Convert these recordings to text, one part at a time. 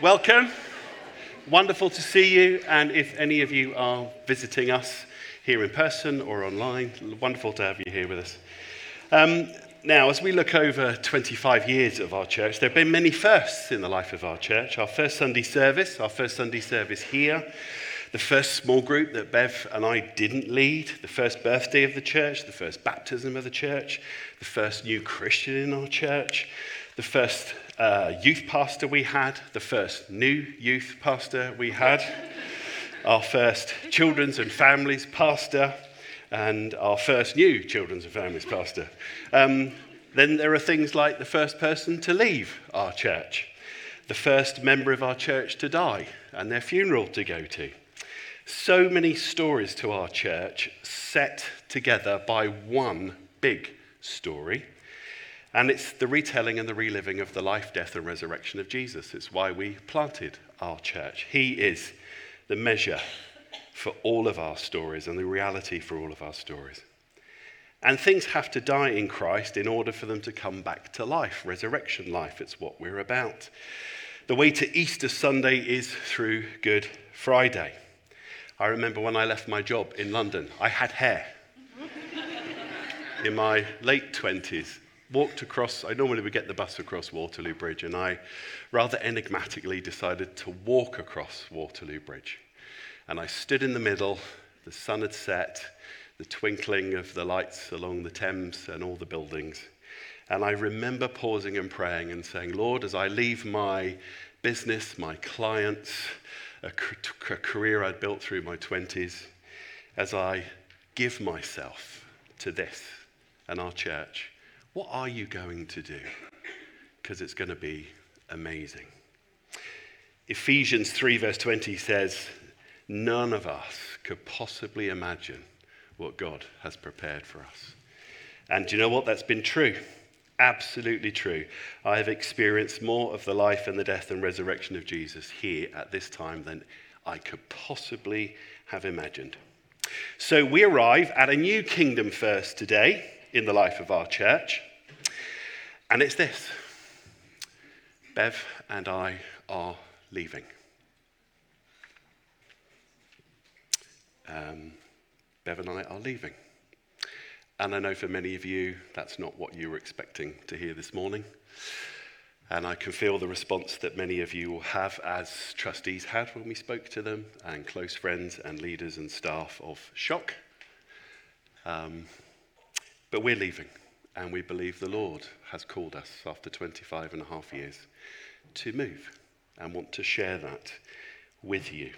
welcome. Wonderful to see you. And if any of you are visiting us here in person or online, wonderful to have you here with us. Um, now, as we look over 25 years of our church, there have been many firsts in the life of our church. Our first Sunday service, our first Sunday service here, the first small group that Bev and I didn't lead, the first birthday of the church, the first baptism of the church, the first new Christian in our church, the first uh, youth pastor we had, the first new youth pastor we had, our first children's and families pastor, and our first new children's and families pastor. Um, then there are things like the first person to leave our church, the first member of our church to die, and their funeral to go to. So many stories to our church set together by one big story and it's the retelling and the reliving of the life, death, and resurrection of Jesus. It's why we planted our church. He is the measure for all of our stories and the reality for all of our stories. And things have to die in Christ in order for them to come back to life, resurrection life. It's what we're about. The way to Easter Sunday is through Good Friday. I remember when I left my job in London, I had hair in my late 20s walked across, I normally would get the bus across Waterloo Bridge, and I rather enigmatically decided to walk across Waterloo Bridge. And I stood in the middle, the sun had set, the twinkling of the lights along the Thames and all the buildings. And I remember pausing and praying and saying, Lord, as I leave my business, my clients, a, career I'd built through my 20s, as I give myself to this and our church, what are you going to do? Because it's going to be amazing. Ephesians 3, verse 20 says, None of us could possibly imagine what God has prepared for us. And do you know what? That's been true. Absolutely true. I have experienced more of the life and the death and resurrection of Jesus here at this time than I could possibly have imagined. So we arrive at a new kingdom first today in the life of our church. And it's this Bev and I are leaving. Um, Bev and I are leaving. And I know for many of you, that's not what you were expecting to hear this morning. And I can feel the response that many of you will have, as trustees had when we spoke to them, and close friends and leaders and staff of shock. Um, but we're leaving. And we believe the Lord has called us after 25 and a half years to move and want to share that with you.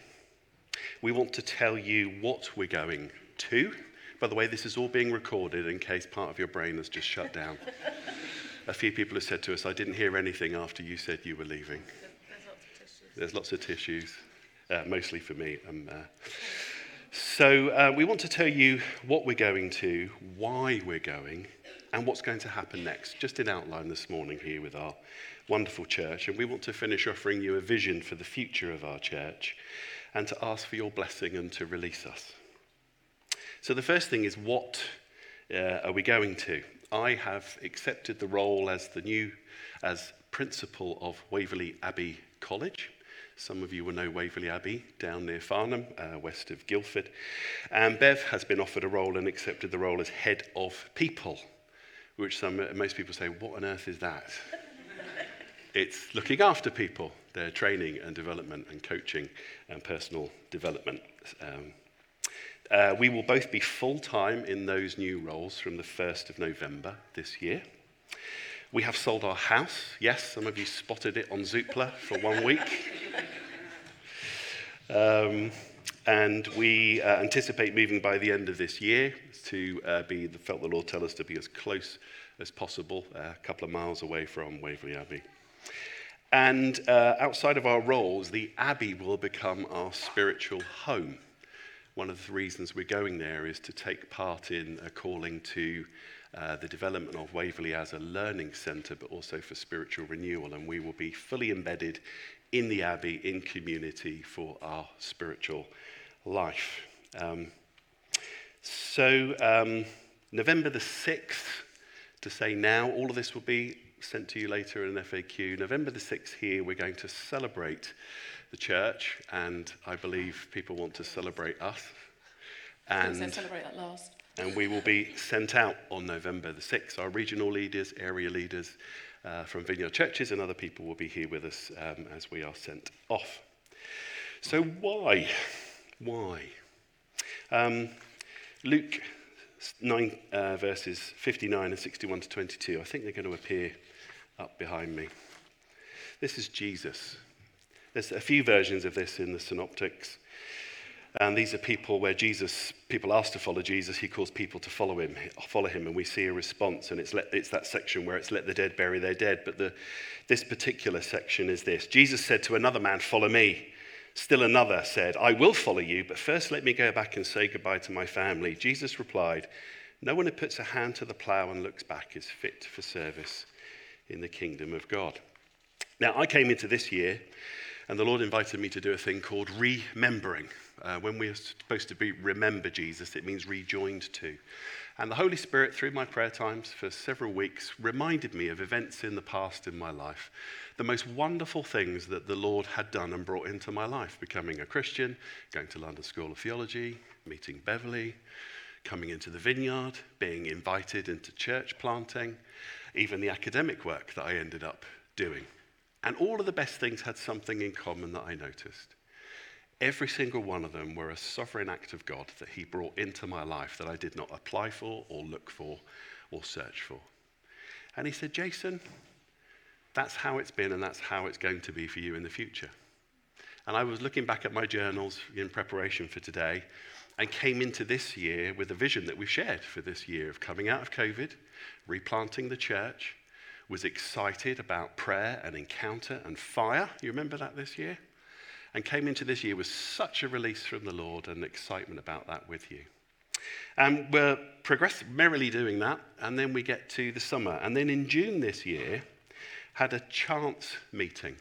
We want to tell you what we're going to. By the way, this is all being recorded in case part of your brain has just shut down. a few people have said to us, I didn't hear anything after you said you were leaving. There's lots of tissues, uh, mostly for me. Um, uh, so, uh, we want to tell you what we're going to, why we're going, and what's going to happen next, just in outline this morning here with our wonderful church. And we want to finish offering you a vision for the future of our church and to ask for your blessing and to release us. So, the first thing is what uh, are we going to? I have accepted the role as the new, as principal of Waverley Abbey College. Some of you will know Waverley Abbey down near Farnham, uh, west of Guildford. And Bev has been offered a role and accepted the role as head of people which some, most people say, What on earth is that? it's looking after people, their training and development and coaching and personal development. Um, uh, we will both be full time in those new roles from the 1st of November this year. We have sold our house. Yes, some of you spotted it on Zoopla for one week. Um, and we uh, anticipate moving by the end of this year to uh, be, felt the Lord tell us to be as close as possible, uh, a couple of miles away from Waverley Abbey. And uh, outside of our roles, the Abbey will become our spiritual home. One of the reasons we're going there is to take part in a calling to uh, the development of Waverley as a learning centre, but also for spiritual renewal. And we will be fully embedded in the Abbey, in community for our spiritual life. Um, so, um, November the 6th, to say now, all of this will be sent to you later in an FAQ. November the 6th here, we're going to celebrate the church, and I believe people want to celebrate us. And celebrate that last. And we will be sent out on November the 6th. Our regional leaders, area leaders uh, from Vineyard Churches, and other people will be here with us um, as we are sent off. So, why? Why? Um, Luke 9, uh, verses 59 and 61 to 22. I think they're going to appear up behind me. This is Jesus. There's a few versions of this in the synoptics. And these are people where Jesus, people ask to follow Jesus, he calls people to follow him, follow him, and we see a response. And it's, let, it's that section where it's let the dead bury their dead. But the, this particular section is this Jesus said to another man, Follow me. Still another said, I will follow you, but first let me go back and say goodbye to my family. Jesus replied, No one who puts a hand to the plough and looks back is fit for service in the kingdom of God. Now, I came into this year, and the Lord invited me to do a thing called remembering. Uh, when we're supposed to be remember Jesus, it means rejoined to. And the Holy Spirit, through my prayer times for several weeks, reminded me of events in the past in my life. The most wonderful things that the Lord had done and brought into my life becoming a Christian, going to London School of Theology, meeting Beverly, coming into the vineyard, being invited into church planting, even the academic work that I ended up doing. And all of the best things had something in common that I noticed. Every single one of them were a sovereign act of God that He brought into my life that I did not apply for or look for or search for. And He said, Jason, that's how it's been and that's how it's going to be for you in the future. And I was looking back at my journals in preparation for today and came into this year with a vision that we've shared for this year of coming out of COVID, replanting the church, was excited about prayer and encounter and fire. You remember that this year? And came into this year with such a release from the Lord and excitement about that with you. And we're progressive, merrily doing that, and then we get to the summer. And then in June this year, had a chance meeting.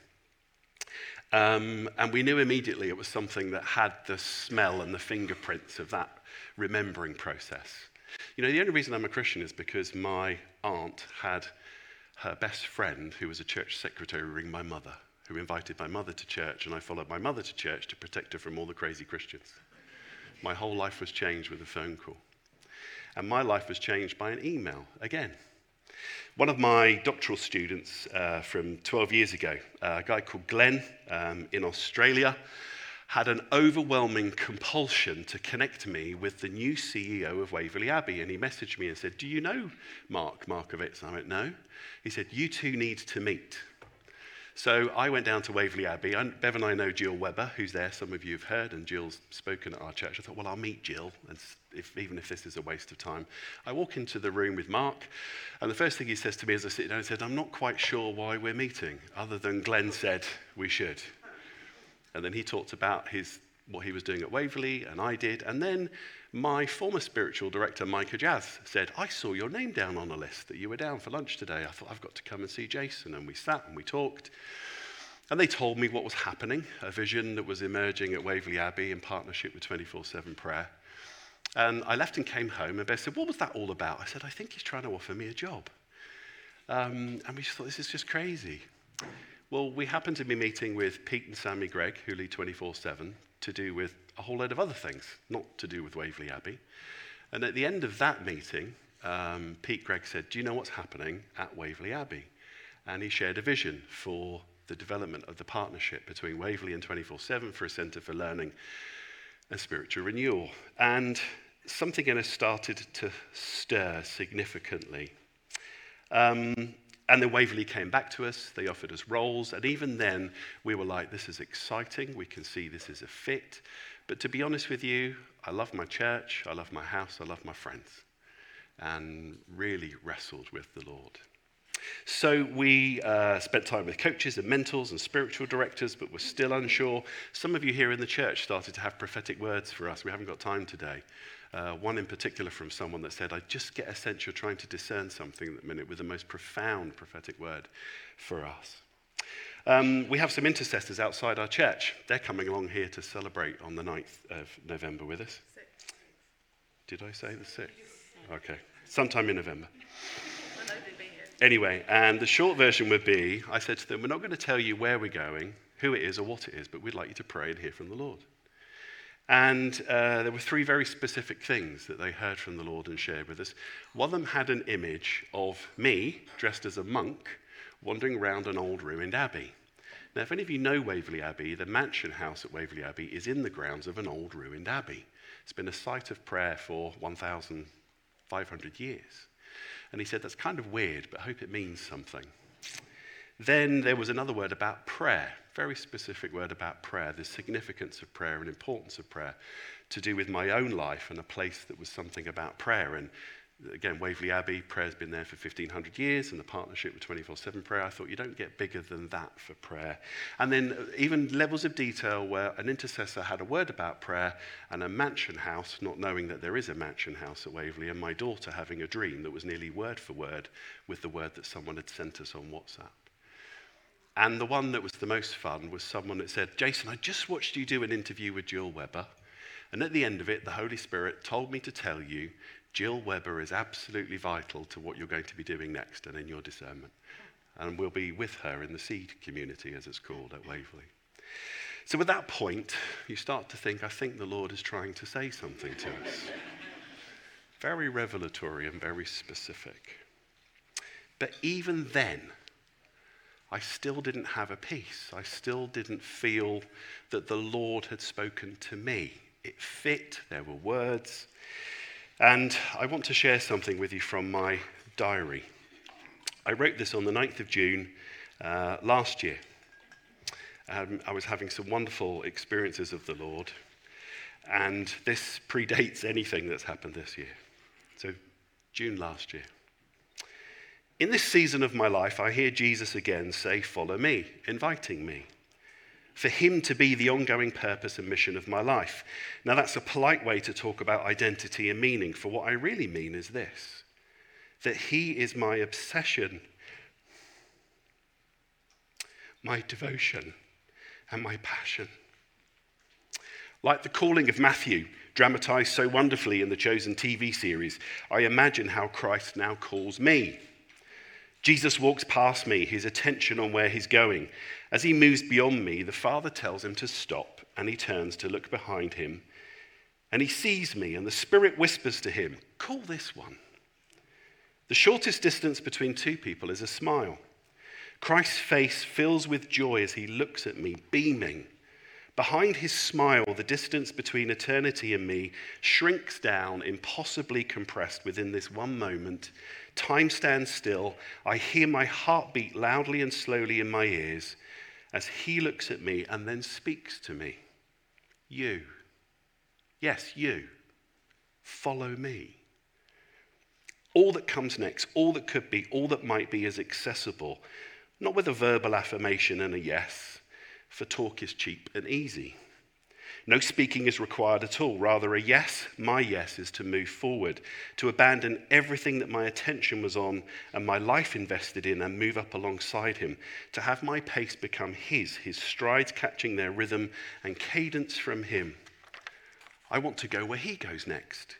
Um, and we knew immediately it was something that had the smell and the fingerprints of that remembering process. You know, the only reason I'm a Christian is because my aunt had her best friend, who was a church secretary, ring my mother who invited my mother to church, and I followed my mother to church to protect her from all the crazy Christians. My whole life was changed with a phone call. And my life was changed by an email again. One of my doctoral students uh, from 12 years ago, uh, a guy called Glenn um, in Australia, had an overwhelming compulsion to connect me with the new CEO of Waverley Abbey. And he messaged me and said, Do you know Mark Markovitz? I went, No. He said, You two need to meet. So I went down to Waverley Abbey. Bev and I know Jill Weber, who's there. Some of you have heard, and Jill's spoken at our church. I thought, well, I'll meet Jill, and if, even if this is a waste of time. I walk into the room with Mark, and the first thing he says to me as I sit down, he said, I'm not quite sure why we're meeting, other than Glenn said we should. And then he talked about his, what he was doing at Waverley, and I did. And then my former spiritual director, Micha Jazz, said, I saw your name down on a list that you were down for lunch today. I thought, I've got to come and see Jason. And we sat and we talked. And they told me what was happening, a vision that was emerging at Waverley Abbey in partnership with 24 7 prayer. And I left and came home, and Beth said, What was that all about? I said, I think he's trying to offer me a job. Um, and we just thought, This is just crazy. Well, we happened to be meeting with Pete and Sammy Greig, who lead 24 7, to do with a whole load of other things, not to do with Waverley Abbey. And at the end of that meeting, um, Pete Greig said, Do you know what's happening at Waverley Abbey? And he shared a vision for the development of the partnership between Waverley and 24 7 for a centre for learning and spiritual renewal. And something in us started to stir significantly. Um, and then Waverley came back to us. They offered us roles. And even then, we were like, this is exciting. We can see this is a fit. But to be honest with you, I love my church. I love my house. I love my friends. And really wrestled with the Lord. So we uh, spent time with coaches and mentors and spiritual directors, but we're still unsure. Some of you here in the church started to have prophetic words for us. We haven't got time today. Uh, one in particular from someone that said, I just get a sense you're trying to discern something at the minute with the most profound prophetic word for us. Um, we have some intercessors outside our church. They're coming along here to celebrate on the 9th of November with us. Six. Did I say the 6th? Okay. Sometime in November. Anyway, and the short version would be I said to them, We're not going to tell you where we're going, who it is, or what it is, but we'd like you to pray and hear from the Lord. And uh, there were three very specific things that they heard from the Lord and shared with us. One of them had an image of me dressed as a monk wandering around an old ruined abbey. Now, if any of you know Waverley Abbey, the mansion house at Waverley Abbey is in the grounds of an old ruined abbey. It's been a site of prayer for 1,500 years. And he said, That's kind of weird, but I hope it means something. Then there was another word about prayer, very specific word about prayer, the significance of prayer and importance of prayer to do with my own life and a place that was something about prayer. And again, Waverley Abbey, prayer's been there for 1500 years, and the partnership with 24 7 prayer. I thought you don't get bigger than that for prayer. And then uh, even levels of detail where an intercessor had a word about prayer, and a mansion house, not knowing that there is a mansion house at Waverley, and my daughter having a dream that was nearly word for word with the word that someone had sent us on WhatsApp. And the one that was the most fun was someone that said, Jason, I just watched you do an interview with Jill Weber. And at the end of it, the Holy Spirit told me to tell you Jill Weber is absolutely vital to what you're going to be doing next and in your discernment. And we'll be with her in the seed community, as it's called at Waverley. So, at that point, you start to think, I think the Lord is trying to say something to us. very revelatory and very specific. But even then, I still didn't have a peace. I still didn't feel that the Lord had spoken to me. It fit, there were words, and I want to share something with you from my diary. I wrote this on the 9th of June uh, last year. Um, I was having some wonderful experiences of the Lord, and this predates anything that's happened this year. So, June last year. In this season of my life, I hear Jesus again say, Follow me, inviting me for Him to be the ongoing purpose and mission of my life. Now, that's a polite way to talk about identity and meaning, for what I really mean is this that He is my obsession, my devotion, and my passion. Like the calling of Matthew, dramatized so wonderfully in the Chosen TV series, I imagine how Christ now calls me. Jesus walks past me, his attention on where he's going. As he moves beyond me, the Father tells him to stop, and he turns to look behind him. And he sees me, and the Spirit whispers to him, Call this one. The shortest distance between two people is a smile. Christ's face fills with joy as he looks at me, beaming. Behind his smile, the distance between eternity and me shrinks down, impossibly compressed within this one moment. Time stands still. I hear my heart beat loudly and slowly in my ears as he looks at me and then speaks to me. You. Yes, you. Follow me. All that comes next, all that could be, all that might be is accessible, not with a verbal affirmation and a yes for talk is cheap and easy. No speaking is required at all. Rather, a yes, my yes, is to move forward, to abandon everything that my attention was on and my life invested in and move up alongside him, to have my pace become his, his strides catching their rhythm and cadence from him. I want to go where he goes next.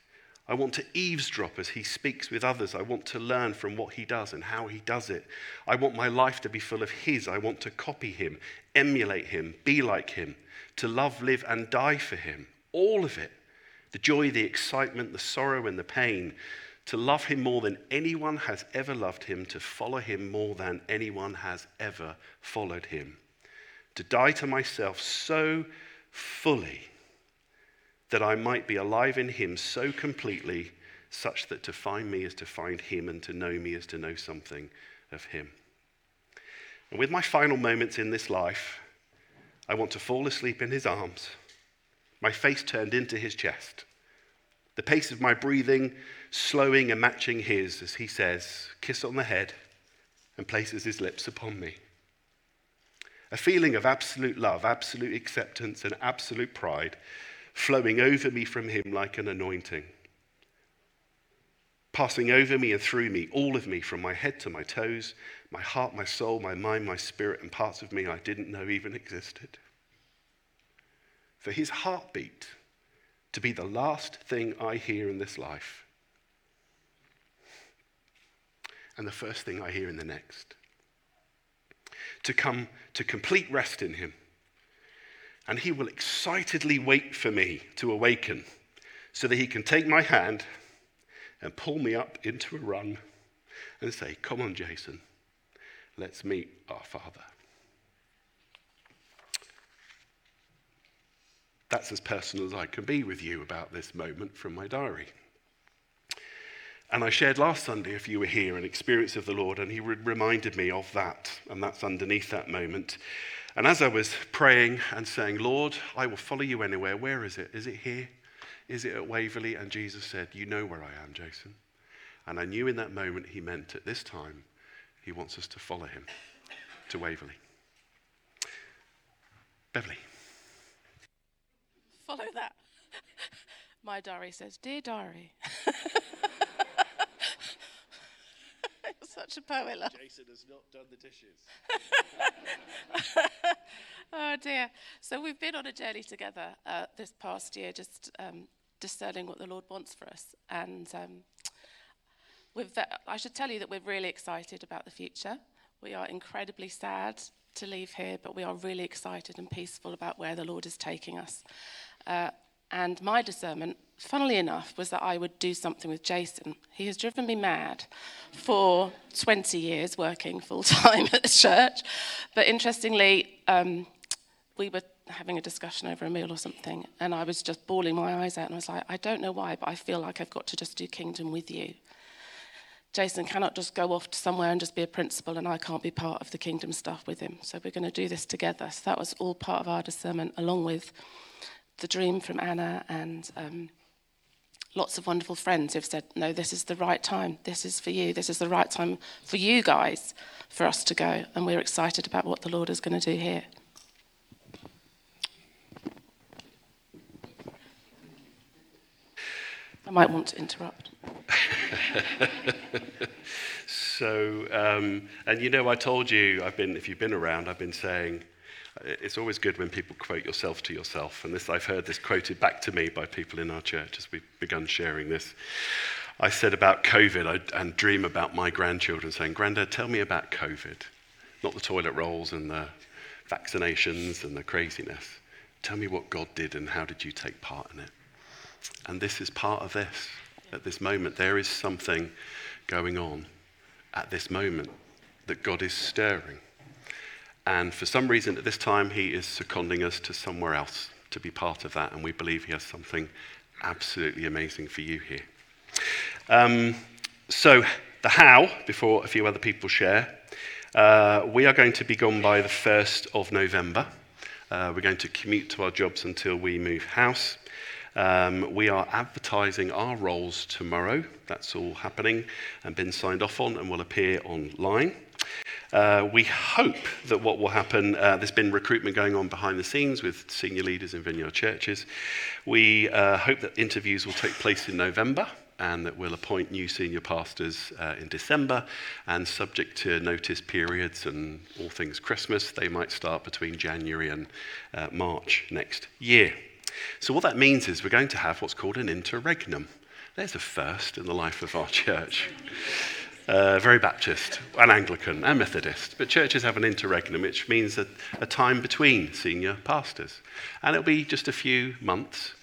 I want to eavesdrop as he speaks with others. I want to learn from what he does and how he does it. I want my life to be full of his. I want to copy him, emulate him, be like him, to love, live, and die for him. All of it the joy, the excitement, the sorrow, and the pain. To love him more than anyone has ever loved him, to follow him more than anyone has ever followed him. To die to myself so fully that I might be alive in him so completely, such that to find me is to find him, and to know me is to know something of him. And with my final moments in this life, I want to fall asleep in his arms, my face turned into his chest, the pace of my breathing slowing and matching his as he says, Kiss on the head, and places his lips upon me. A feeling of absolute love, absolute acceptance, and absolute pride flowing over me from him like an anointing, passing over me and through me, all of me, from my head to my toes, my heart, my soul, my mind, my spirit, and parts of me I didn't know even existed. For his heartbeat to be the last thing I hear in this life. and the first thing I hear in the next. To come to complete rest in Him. And He will excitedly wait for me to awaken so that He can take my hand and pull me up into a run and say, Come on, Jason, let's meet our Father. That's as personal as I can be with you about this moment from my diary. And I shared last Sunday, if you were here, an experience of the Lord, and He re- reminded me of that, and that's underneath that moment. And as I was praying and saying, Lord, I will follow you anywhere, where is it? Is it here? Is it at Waverley? And Jesus said, You know where I am, Jason. And I knew in that moment He meant at this time, He wants us to follow Him to Waverley. Beverly. Follow that. My diary says, Dear diary. such a poet, love. Jason has not done the dishes. oh dear. So we've been on a journey together uh, this past year, just um, discerning what the Lord wants for us. And um, I should tell you that we're really excited about the future. We are incredibly sad to leave here, but we are really excited and peaceful about where the Lord is taking us. Uh, and my discernment, funnily enough, was that I would do something with Jason. He has driven me mad for 20 years working full time at the church. But interestingly, um, we were having a discussion over a meal or something, and I was just bawling my eyes out, and I was like, I don't know why, but I feel like I've got to just do kingdom with you. Jason cannot just go off to somewhere and just be a principal, and I can't be part of the kingdom stuff with him. So we're going to do this together. So that was all part of our discernment, along with the dream from Anna and um, lots of wonderful friends who've said, no, this is the right time. This is for you. This is the right time for you guys for us to go. And we're excited about what the Lord is going to do here. I might want to interrupt. so, um, and you know, I told you, I've been, if you've been around, I've been saying, it's always good when people quote yourself to yourself. And this, I've heard this quoted back to me by people in our church as we've begun sharing this. I said about COVID I, and dream about my grandchildren saying, Grandad, tell me about COVID. Not the toilet rolls and the vaccinations and the craziness. Tell me what God did and how did you take part in it. And this is part of this. At this moment, there is something going on at this moment that God is stirring. And for some reason, at this time, he is seconding us to somewhere else to be part of that. And we believe he has something absolutely amazing for you here. Um, so, the how, before a few other people share, uh, we are going to be gone by the 1st of November. Uh, we're going to commute to our jobs until we move house. Um, we are advertising our roles tomorrow. That's all happening and been signed off on and will appear online. Uh, we hope that what will happen, uh, there's been recruitment going on behind the scenes with senior leaders in Vineyard churches. We uh, hope that interviews will take place in November and that we'll appoint new senior pastors uh, in December. And subject to notice periods and all things Christmas, they might start between January and uh, March next year. So, what that means is we're going to have what's called an interregnum. There's a first in the life of our church uh, very Baptist and Anglican and Methodist, but churches have an interregnum, which means a, a time between senior pastors. And it'll be just a few months.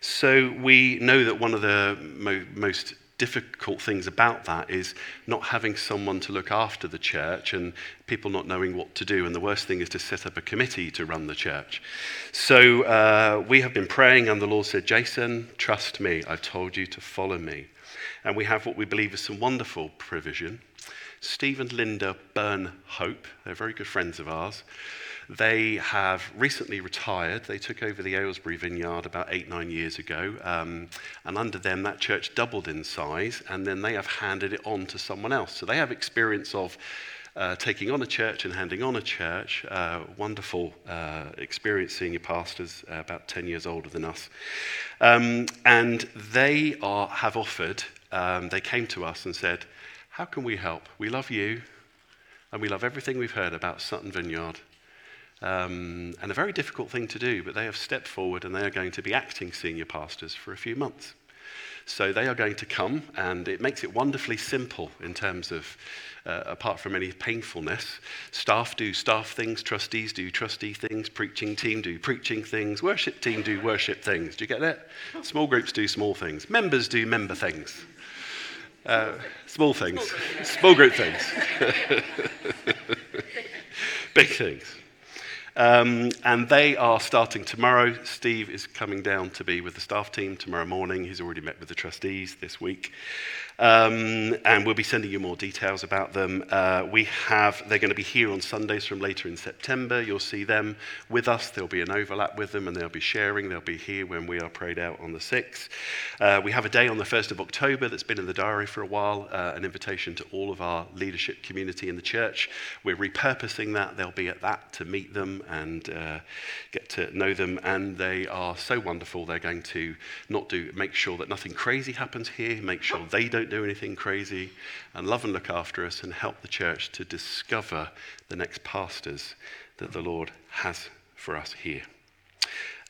So we know that one of the mo- most difficult things about that is not having someone to look after the church and people not knowing what to do. And the worst thing is to set up a committee to run the church. So uh, we have been praying, and the Lord said, Jason, trust me. I've told you to follow me and we have what we believe is some wonderful provision. Steve and Linda Burn Hope, they're very good friends of ours. They have recently retired. They took over the Aylesbury vineyard about eight, nine years ago. Um, and under them, that church doubled in size, and then they have handed it on to someone else. So they have experience of uh, taking on a church and handing on a church. Uh, wonderful uh, experienced senior pastors, uh, about 10 years older than us. Um, and they are, have offered um, they came to us and said, How can we help? We love you, and we love everything we've heard about Sutton Vineyard. Um, and a very difficult thing to do, but they have stepped forward and they are going to be acting senior pastors for a few months. So they are going to come, and it makes it wonderfully simple in terms of, uh, apart from any painfulness. Staff do staff things, trustees do trustee things, preaching team do preaching things, worship team do worship things. Do you get that? Small groups do small things, members do member things. Uh, small things, small group things, big things. Um, and they are starting tomorrow. Steve is coming down to be with the staff team tomorrow morning. He's already met with the trustees this week. Um, and we'll be sending you more details about them. Uh, we have, they're going to be here on Sundays from later in September. You'll see them with us. There'll be an overlap with them and they'll be sharing. They'll be here when we are prayed out on the 6th. Uh, we have a day on the 1st of October that's been in the diary for a while, uh, an invitation to all of our leadership community in the church. We're repurposing that. They'll be at that to meet them and uh, get to know them. And they are so wonderful. They're going to not do, make sure that nothing crazy happens here, make sure they don't don't do anything crazy, and love and look after us and help the church to discover the next pastors that the Lord has for us here.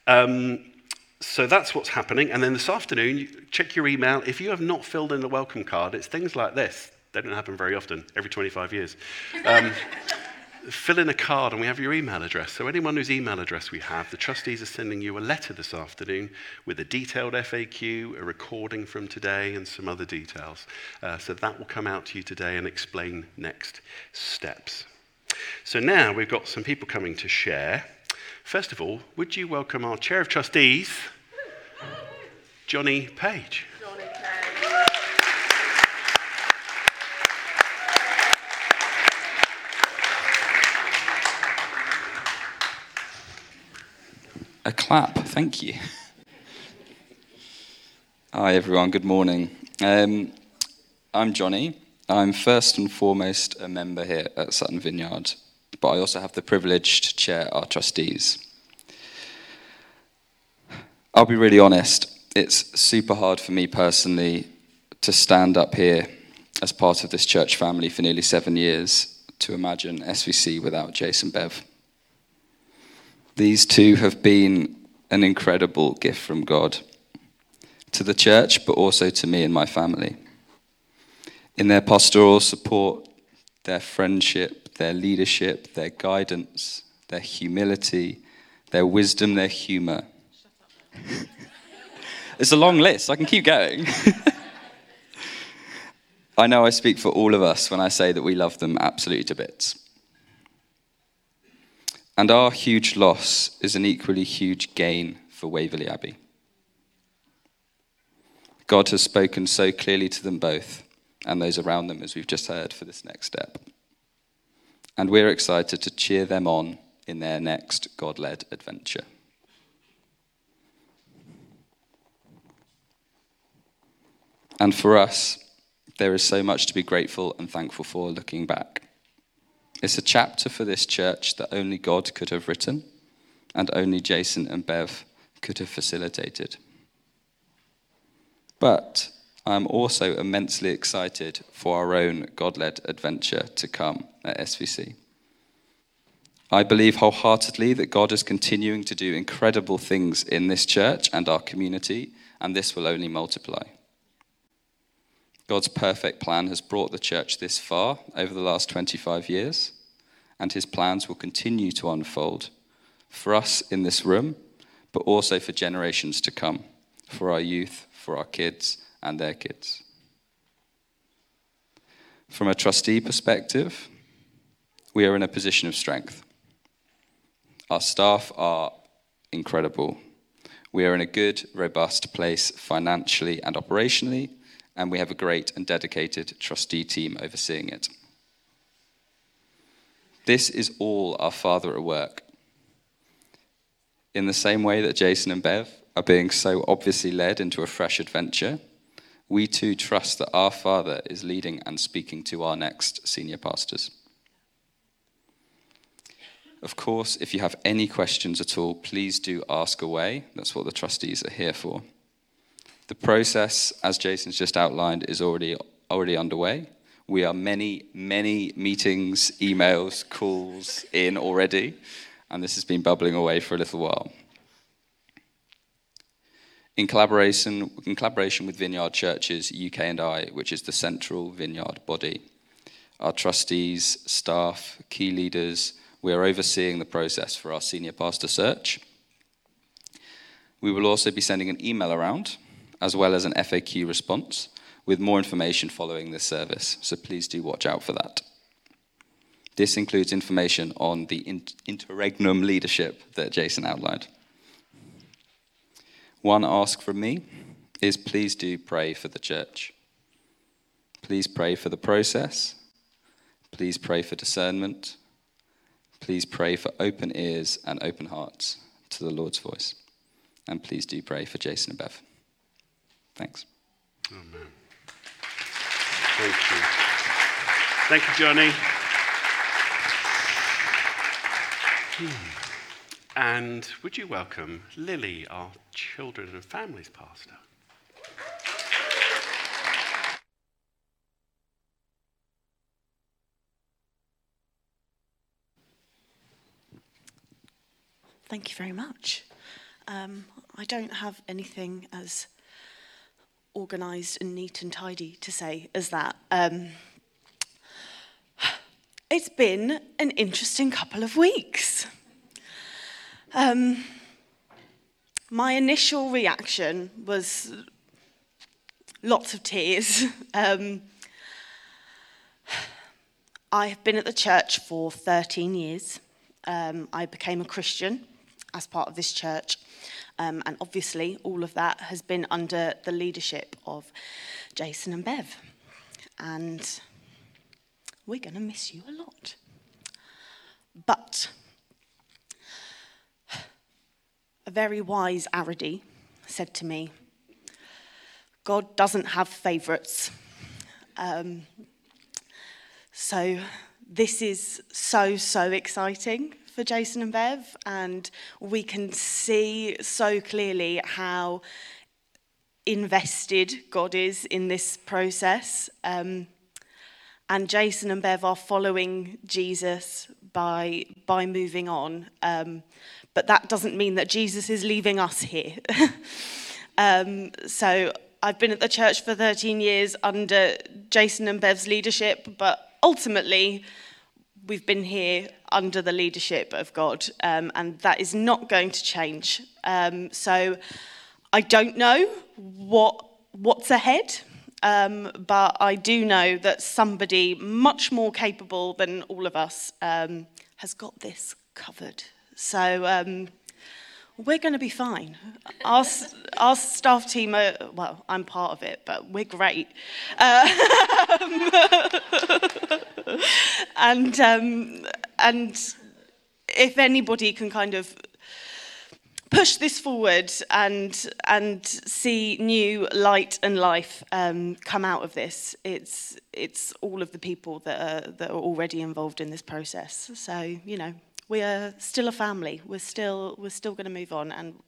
Um, so that's what's happening. And then this afternoon, check your email. If you have not filled in the welcome card, it's things like this. They don't happen very often, every 25 years. Um, fill in a card and we have your email address. So, anyone whose email address we have, the trustees are sending you a letter this afternoon with a detailed FAQ, a recording from today, and some other details. Uh, so, that will come out to you today and explain next steps. So, now we've got some people coming to share. First of all, would you welcome our Chair of Trustees, Johnny Page? A clap, thank you. Hi, everyone, good morning. Um, I'm Johnny. I'm first and foremost a member here at Sutton Vineyard, but I also have the privilege to chair our trustees. I'll be really honest, it's super hard for me personally to stand up here as part of this church family for nearly seven years to imagine SVC without Jason Bev. These two have been an incredible gift from God to the church, but also to me and my family. In their pastoral support, their friendship, their leadership, their guidance, their humility, their wisdom, their humor. it's a long list. I can keep going. I know I speak for all of us when I say that we love them absolutely to bits. And our huge loss is an equally huge gain for Waverley Abbey. God has spoken so clearly to them both and those around them, as we've just heard, for this next step. And we're excited to cheer them on in their next God led adventure. And for us, there is so much to be grateful and thankful for looking back. It's a chapter for this church that only God could have written and only Jason and Bev could have facilitated. But I'm also immensely excited for our own God led adventure to come at SVC. I believe wholeheartedly that God is continuing to do incredible things in this church and our community, and this will only multiply. God's perfect plan has brought the church this far over the last 25 years, and his plans will continue to unfold for us in this room, but also for generations to come, for our youth, for our kids, and their kids. From a trustee perspective, we are in a position of strength. Our staff are incredible. We are in a good, robust place financially and operationally, and we have a great and dedicated trustee team overseeing it. This is all our Father at work. In the same way that Jason and Bev are being so obviously led into a fresh adventure, we too trust that our Father is leading and speaking to our next senior pastors. Of course, if you have any questions at all, please do ask away. That's what the trustees are here for. The process, as Jason's just outlined, is already, already underway. We are many, many meetings, emails, calls in already, and this has been bubbling away for a little while. in collaboration, in collaboration with Vineyard Churches UK and I, which is the central Vineyard body. Our trustees, staff, key leaders, we are overseeing the process for our senior pastor search. We will also be sending an email around, as well as an FAQ response, with more information following this service, so please do watch out for that. This includes information on the interregnum leadership that Jason outlined. One ask from me is please do pray for the church. Please pray for the process. Please pray for discernment. Please pray for open ears and open hearts to the Lord's voice. And please do pray for Jason and Bev. Thanks. Amen. Thank you. Thank you, Johnny. Hmm. And would you welcome Lily, our children and families pastor? Thank you very much. Um, I don't have anything as organised and neat and tidy to say as that. Um, it's been an interesting couple of weeks. Um, my initial reaction was lots of tears. Um, I have been at the church for 13 years. Um, I became a Christian as part of this church. Um, and obviously, all of that has been under the leadership of Jason and Bev. And we're going to miss you a lot. But a very wise Aradi said to me, God doesn't have favourites. Um, so this is so, so exciting for Jason and Bev, and we can see so clearly how invested God is in this process. Um, and Jason and Bev are following Jesus by, by moving on. Um, but that doesn't mean that Jesus is leaving us here. um, so I've been at the church for 13 years under Jason and Bev's leadership, but ultimately, we've been here under the leadership of God, um, and that is not going to change. Um, so I don't know what what's ahead, um, but I do know that somebody much more capable than all of us um, has got this covered. So um, we're going to be fine. Our, our staff team are, well, I'm part of it, but we're great. Uh, and, um, and if anybody can kind of push this forward and and see new light and life um, come out of this. It's it's all of the people that are that are already involved in this process. So you know, we are still a family. We're still, we're still going to move on. And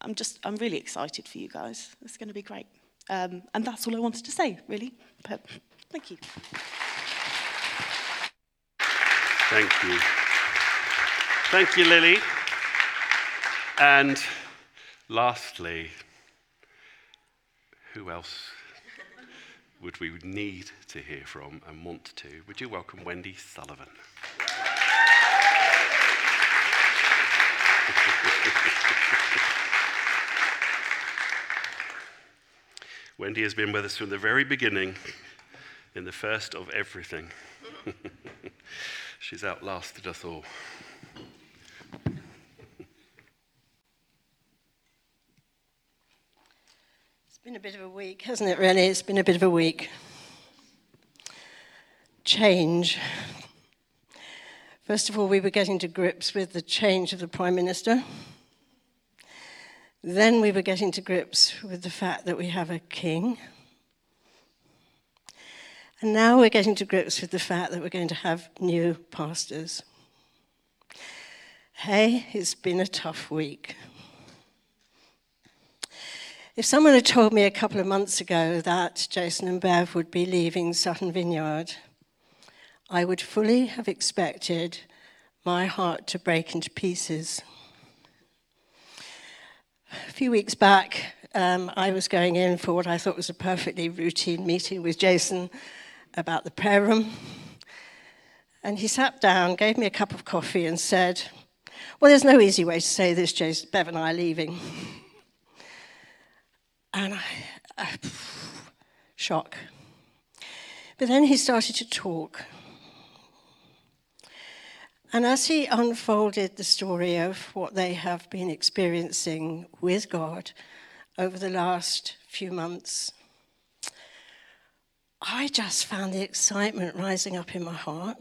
I'm just, I'm really excited for you guys. It's going to be great. Um, and that's all I wanted to say, really. But thank you. Thank you. Thank you, Lily. And lastly, who else would we need to hear from and want to? Would you welcome Wendy Sullivan? Wendy has been with us from the very beginning, in the first of everything. She's outlasted us all. It's been a bit of a week, hasn't it, really? It's been a bit of a week. Change. First of all, we were getting to grips with the change of the Prime Minister. Then we were getting to grips with the fact that we have a king. And now we're getting to grips with the fact that we're going to have new pastors. Hey, it's been a tough week. If someone had told me a couple of months ago that Jason and Bev would be leaving Sutton Vineyard, I would fully have expected my heart to break into pieces. A few weeks back, um, I was going in for what I thought was a perfectly routine meeting with Jason about the prayer room. And he sat down, gave me a cup of coffee, and said, Well, there's no easy way to say this, Jason. Bev and I are leaving. And I, uh, shock. But then he started to talk. And as he unfolded the story of what they have been experiencing with God over the last few months, I just found the excitement rising up in my heart.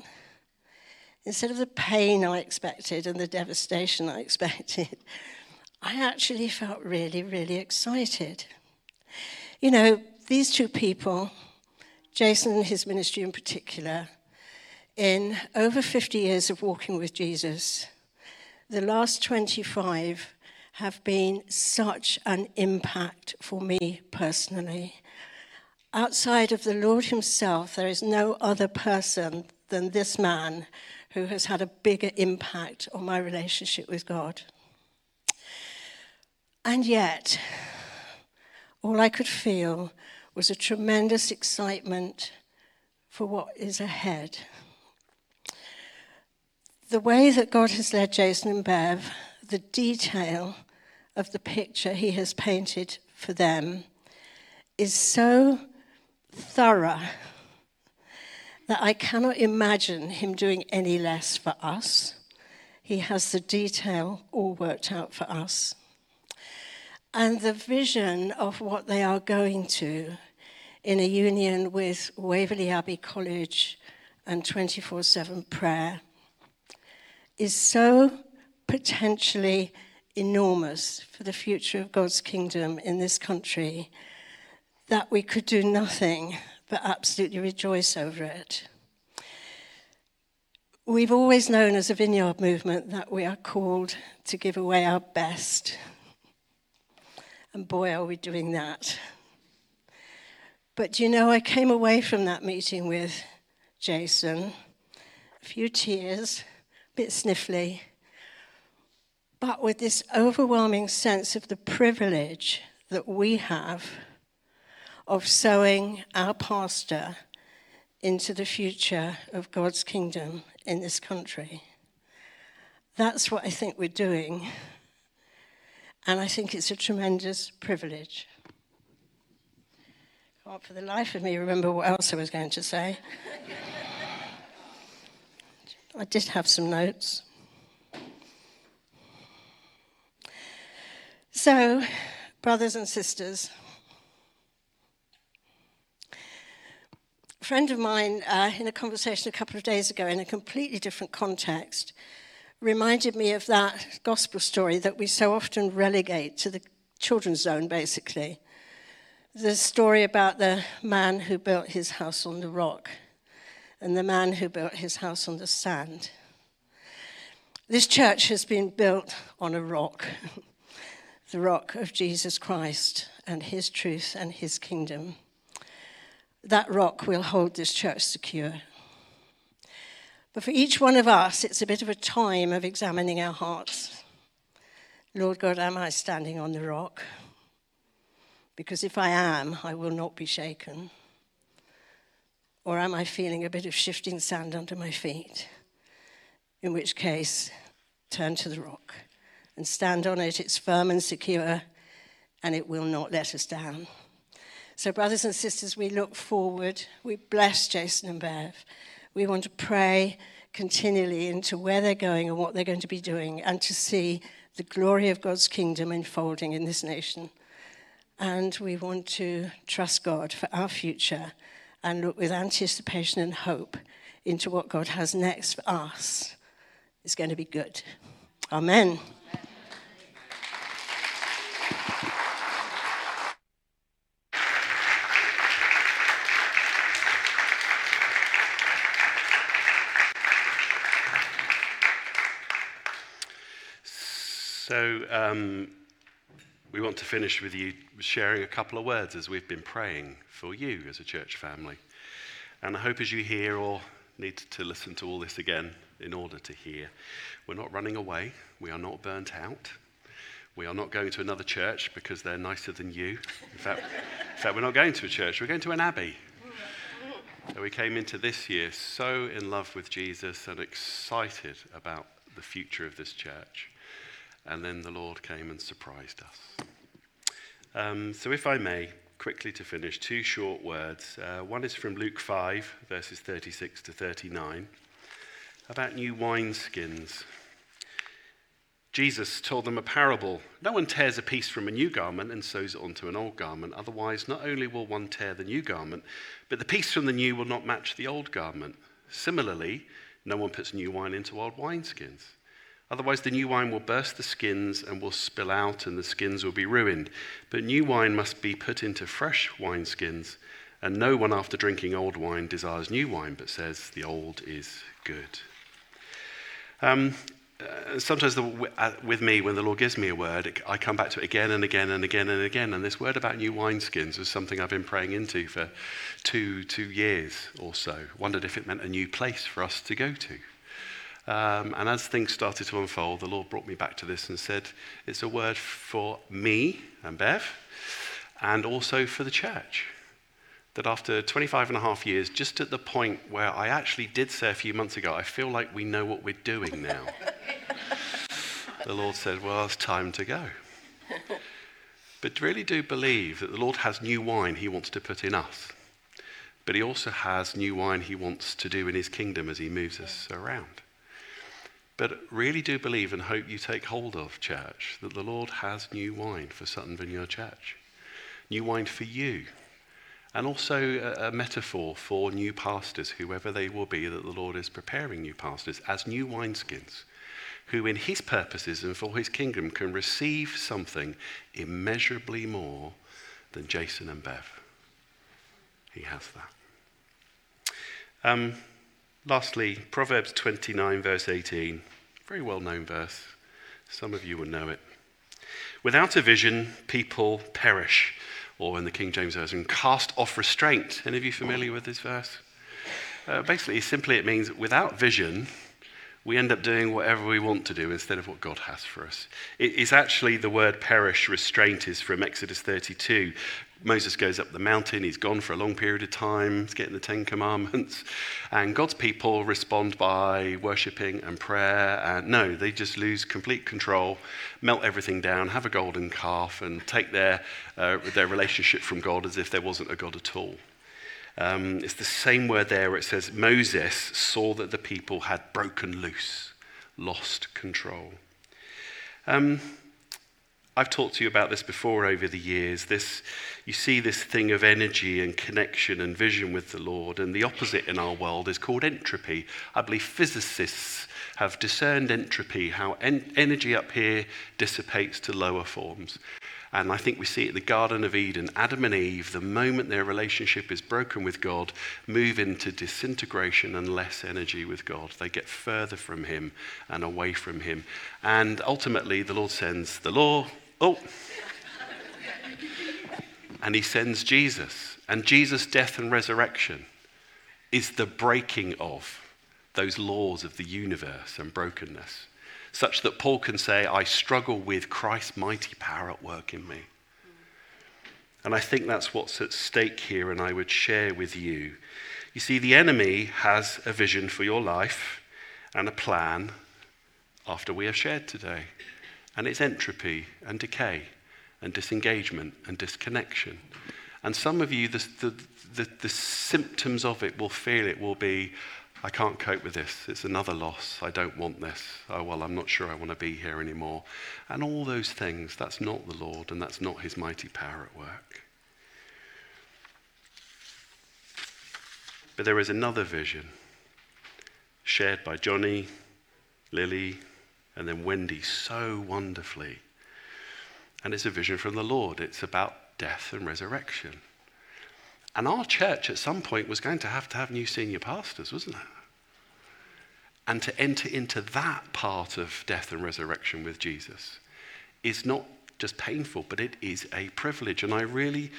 Instead of the pain I expected and the devastation I expected, I actually felt really, really excited. You know, these two people, Jason and his ministry in particular, in over 50 years of walking with Jesus, the last 25 have been such an impact for me personally. Outside of the Lord Himself, there is no other person than this man who has had a bigger impact on my relationship with God. And yet, all I could feel was a tremendous excitement for what is ahead the way that God has led Jason and Bev, the detail of the picture he has painted for them is so thorough that I cannot imagine him doing any less for us. He has the detail all worked out for us. And the vision of what they are going to in a union with Waverley Abbey College and 24 7 prayer is so potentially enormous for the future of God's kingdom in this country that we could do nothing but absolutely rejoice over it. We've always known as a vineyard movement that we are called to give away our best. And boy, are we doing that. But you know, I came away from that meeting with Jason, a few tears, bit sniffly, but with this overwhelming sense of the privilege that we have of sowing our pastor into the future of God's kingdom in this country. That's what I think we're doing, and I think it's a tremendous privilege. Can't for the life of me remember what else I was going to say. I did have some notes. So, brothers and sisters, a friend of mine, uh, in a conversation a couple of days ago in a completely different context, reminded me of that gospel story that we so often relegate to the children's zone, basically. The story about the man who built his house on the rock and the man who built his house on the sand. This church has been built on a rock, the rock of Jesus Christ and his truth and his kingdom. That rock will hold this church secure. But for each one of us, it's a bit of a time of examining our hearts. Lord God, am I standing on the rock? Because if I am, I will not be shaken. Or am I feeling a bit of shifting sand under my feet? In which case, turn to the rock and stand on it. It's firm and secure, and it will not let us down. So, brothers and sisters, we look forward. We bless Jason and Bev. We want to pray continually into where they're going and what they're going to be doing, and to see the glory of God's kingdom unfolding in this nation. And we want to trust God for our future and look with anticipation and hope into what God has next for us. It's going to be good. Amen. So, um, we want to finish with you sharing a couple of words as we've been praying for you as a church family. And I hope as you hear or need to listen to all this again in order to hear, we're not running away, we are not burnt out. We are not going to another church because they're nicer than you. In fact, in fact, we're not going to a church, we're going to an abbey. So we came into this year so in love with Jesus and excited about the future of this church. And then the Lord came and surprised us. Um, so, if I may, quickly to finish, two short words. Uh, one is from Luke 5, verses 36 to 39, about new wineskins. Jesus told them a parable. No one tears a piece from a new garment and sews it onto an old garment. Otherwise, not only will one tear the new garment, but the piece from the new will not match the old garment. Similarly, no one puts new wine into old wineskins. Otherwise, the new wine will burst the skins and will spill out, and the skins will be ruined. But new wine must be put into fresh wineskins, and no one after drinking old wine desires new wine, but says, The old is good. Um, uh, sometimes the, uh, with me, when the Lord gives me a word, I come back to it again and again and again and again. And this word about new wineskins was something I've been praying into for two, two years or so. Wondered if it meant a new place for us to go to. Um, and as things started to unfold, the Lord brought me back to this and said, It's a word for me and Bev, and also for the church that after 25 and a half years, just at the point where I actually did say a few months ago, I feel like we know what we're doing now. the Lord said, Well, it's time to go. But really do believe that the Lord has new wine he wants to put in us. But he also has new wine he wants to do in his kingdom as he moves us around. But really do believe and hope you take hold of, church, that the Lord has new wine for Sutton Vineyard Church. New wine for you and also a, a, metaphor for new pastors, whoever they will be, that the Lord is preparing new pastors as new wineskins, who in his purposes and for his kingdom can receive something immeasurably more than Jason and Bev. He has that. Um, lastly, Proverbs 29, verse 18, very well known verse. Some of you will know it. Without a vision, people perish or in the King James Version, cast off restraint. Any of you familiar with this verse? Uh, basically, simply it means without vision, we end up doing whatever we want to do instead of what God has for us. it's actually the word perish, restraint, is from Exodus 32. Moses goes up the mountain, he's gone for a long period of time, he's getting the Ten Commandments, and God's people respond by worshipping and prayer. And no, they just lose complete control, melt everything down, have a golden calf, and take their, uh, their relationship from God as if there wasn't a God at all. Um, it's the same word there where it says Moses saw that the people had broken loose, lost control. Um, I've talked to you about this before over the years. This, you see this thing of energy and connection and vision with the Lord, and the opposite in our world is called entropy. I believe physicists have discerned entropy, how en- energy up here dissipates to lower forms. And I think we see it in the Garden of Eden. Adam and Eve, the moment their relationship is broken with God, move into disintegration and less energy with God. They get further from Him and away from Him. And ultimately, the Lord sends the law. Oh! and He sends Jesus. And Jesus' death and resurrection is the breaking of those laws of the universe and brokenness such that Paul can say, I struggle with Christ's mighty power at work in me. And I think that's what's at stake here, and I would share with you. You see, the enemy has a vision for your life and a plan after we have shared today. And it's entropy and decay and disengagement and disconnection. And some of you, the, the, the, the symptoms of it will feel it will be I can't cope with this. It's another loss. I don't want this. Oh, well, I'm not sure I want to be here anymore. And all those things, that's not the Lord and that's not his mighty power at work. But there is another vision shared by Johnny, Lily, and then Wendy so wonderfully. And it's a vision from the Lord. It's about death and resurrection. And our church at some point was going to have to have new senior pastors, wasn't it? And to enter into that part of death and resurrection with Jesus is not just painful, but it is a privilege. And I really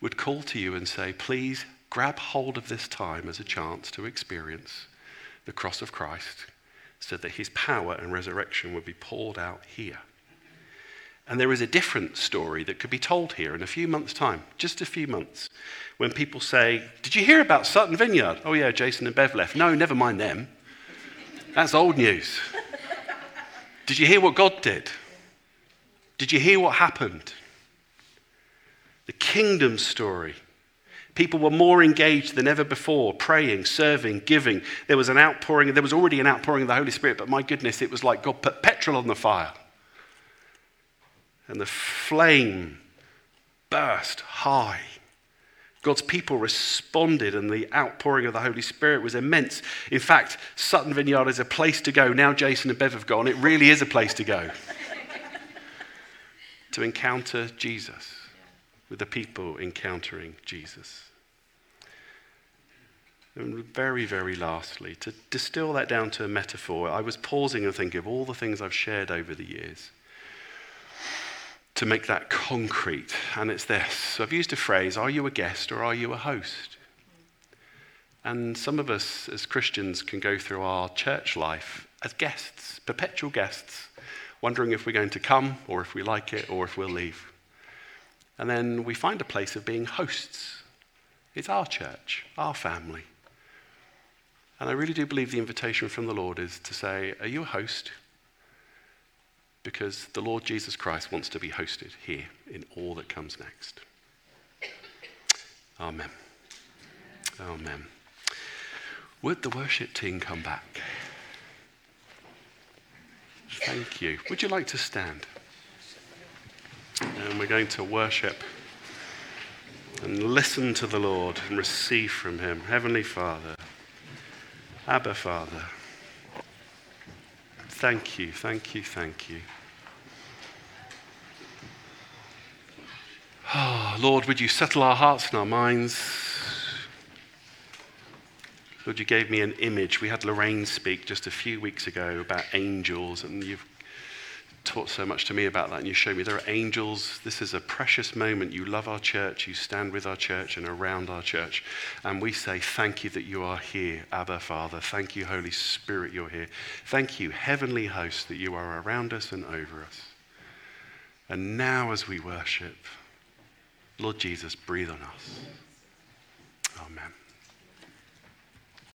would call to you and say, please grab hold of this time as a chance to experience the cross of Christ so that his power and resurrection would be poured out here. And there is a different story that could be told here in a few months' time, just a few months, when people say, Did you hear about Sutton Vineyard? Oh, yeah, Jason and Bev left. No, never mind them. That's old news. Did you hear what God did? Did you hear what happened? The kingdom story. People were more engaged than ever before, praying, serving, giving. There was an outpouring, there was already an outpouring of the Holy Spirit, but my goodness, it was like God put petrol on the fire. And the flame burst high. God's people responded, and the outpouring of the Holy Spirit was immense. In fact, Sutton Vineyard is a place to go. Now Jason and Bev have gone, it really is a place to go to encounter Jesus with the people encountering Jesus. And very, very lastly, to distill that down to a metaphor, I was pausing and thinking of all the things I've shared over the years to make that concrete. And it's this. So I've used a phrase are you a guest or are you a host? And some of us as Christians can go through our church life as guests, perpetual guests, wondering if we're going to come or if we like it or if we'll leave. And then we find a place of being hosts. It's our church, our family. And I really do believe the invitation from the Lord is to say, Are you a host? Because the Lord Jesus Christ wants to be hosted here in all that comes next. Amen. Amen. Would the worship team come back? Thank you. Would you like to stand? And we're going to worship and listen to the Lord and receive from Him. Heavenly Father, Abba Father, thank you, thank you, thank you. Oh, Lord, would you settle our hearts and our minds? Lord, you gave me an image. We had Lorraine speak just a few weeks ago about angels, and you've taught so much to me about that, and you showed me there are angels. This is a precious moment. You love our church, you stand with our church and around our church. And we say, Thank you that you are here, Abba Father. Thank you, Holy Spirit, you're here. Thank you, Heavenly Host, that you are around us and over us. And now, as we worship, Lord Jesus, breathe on us. Amen.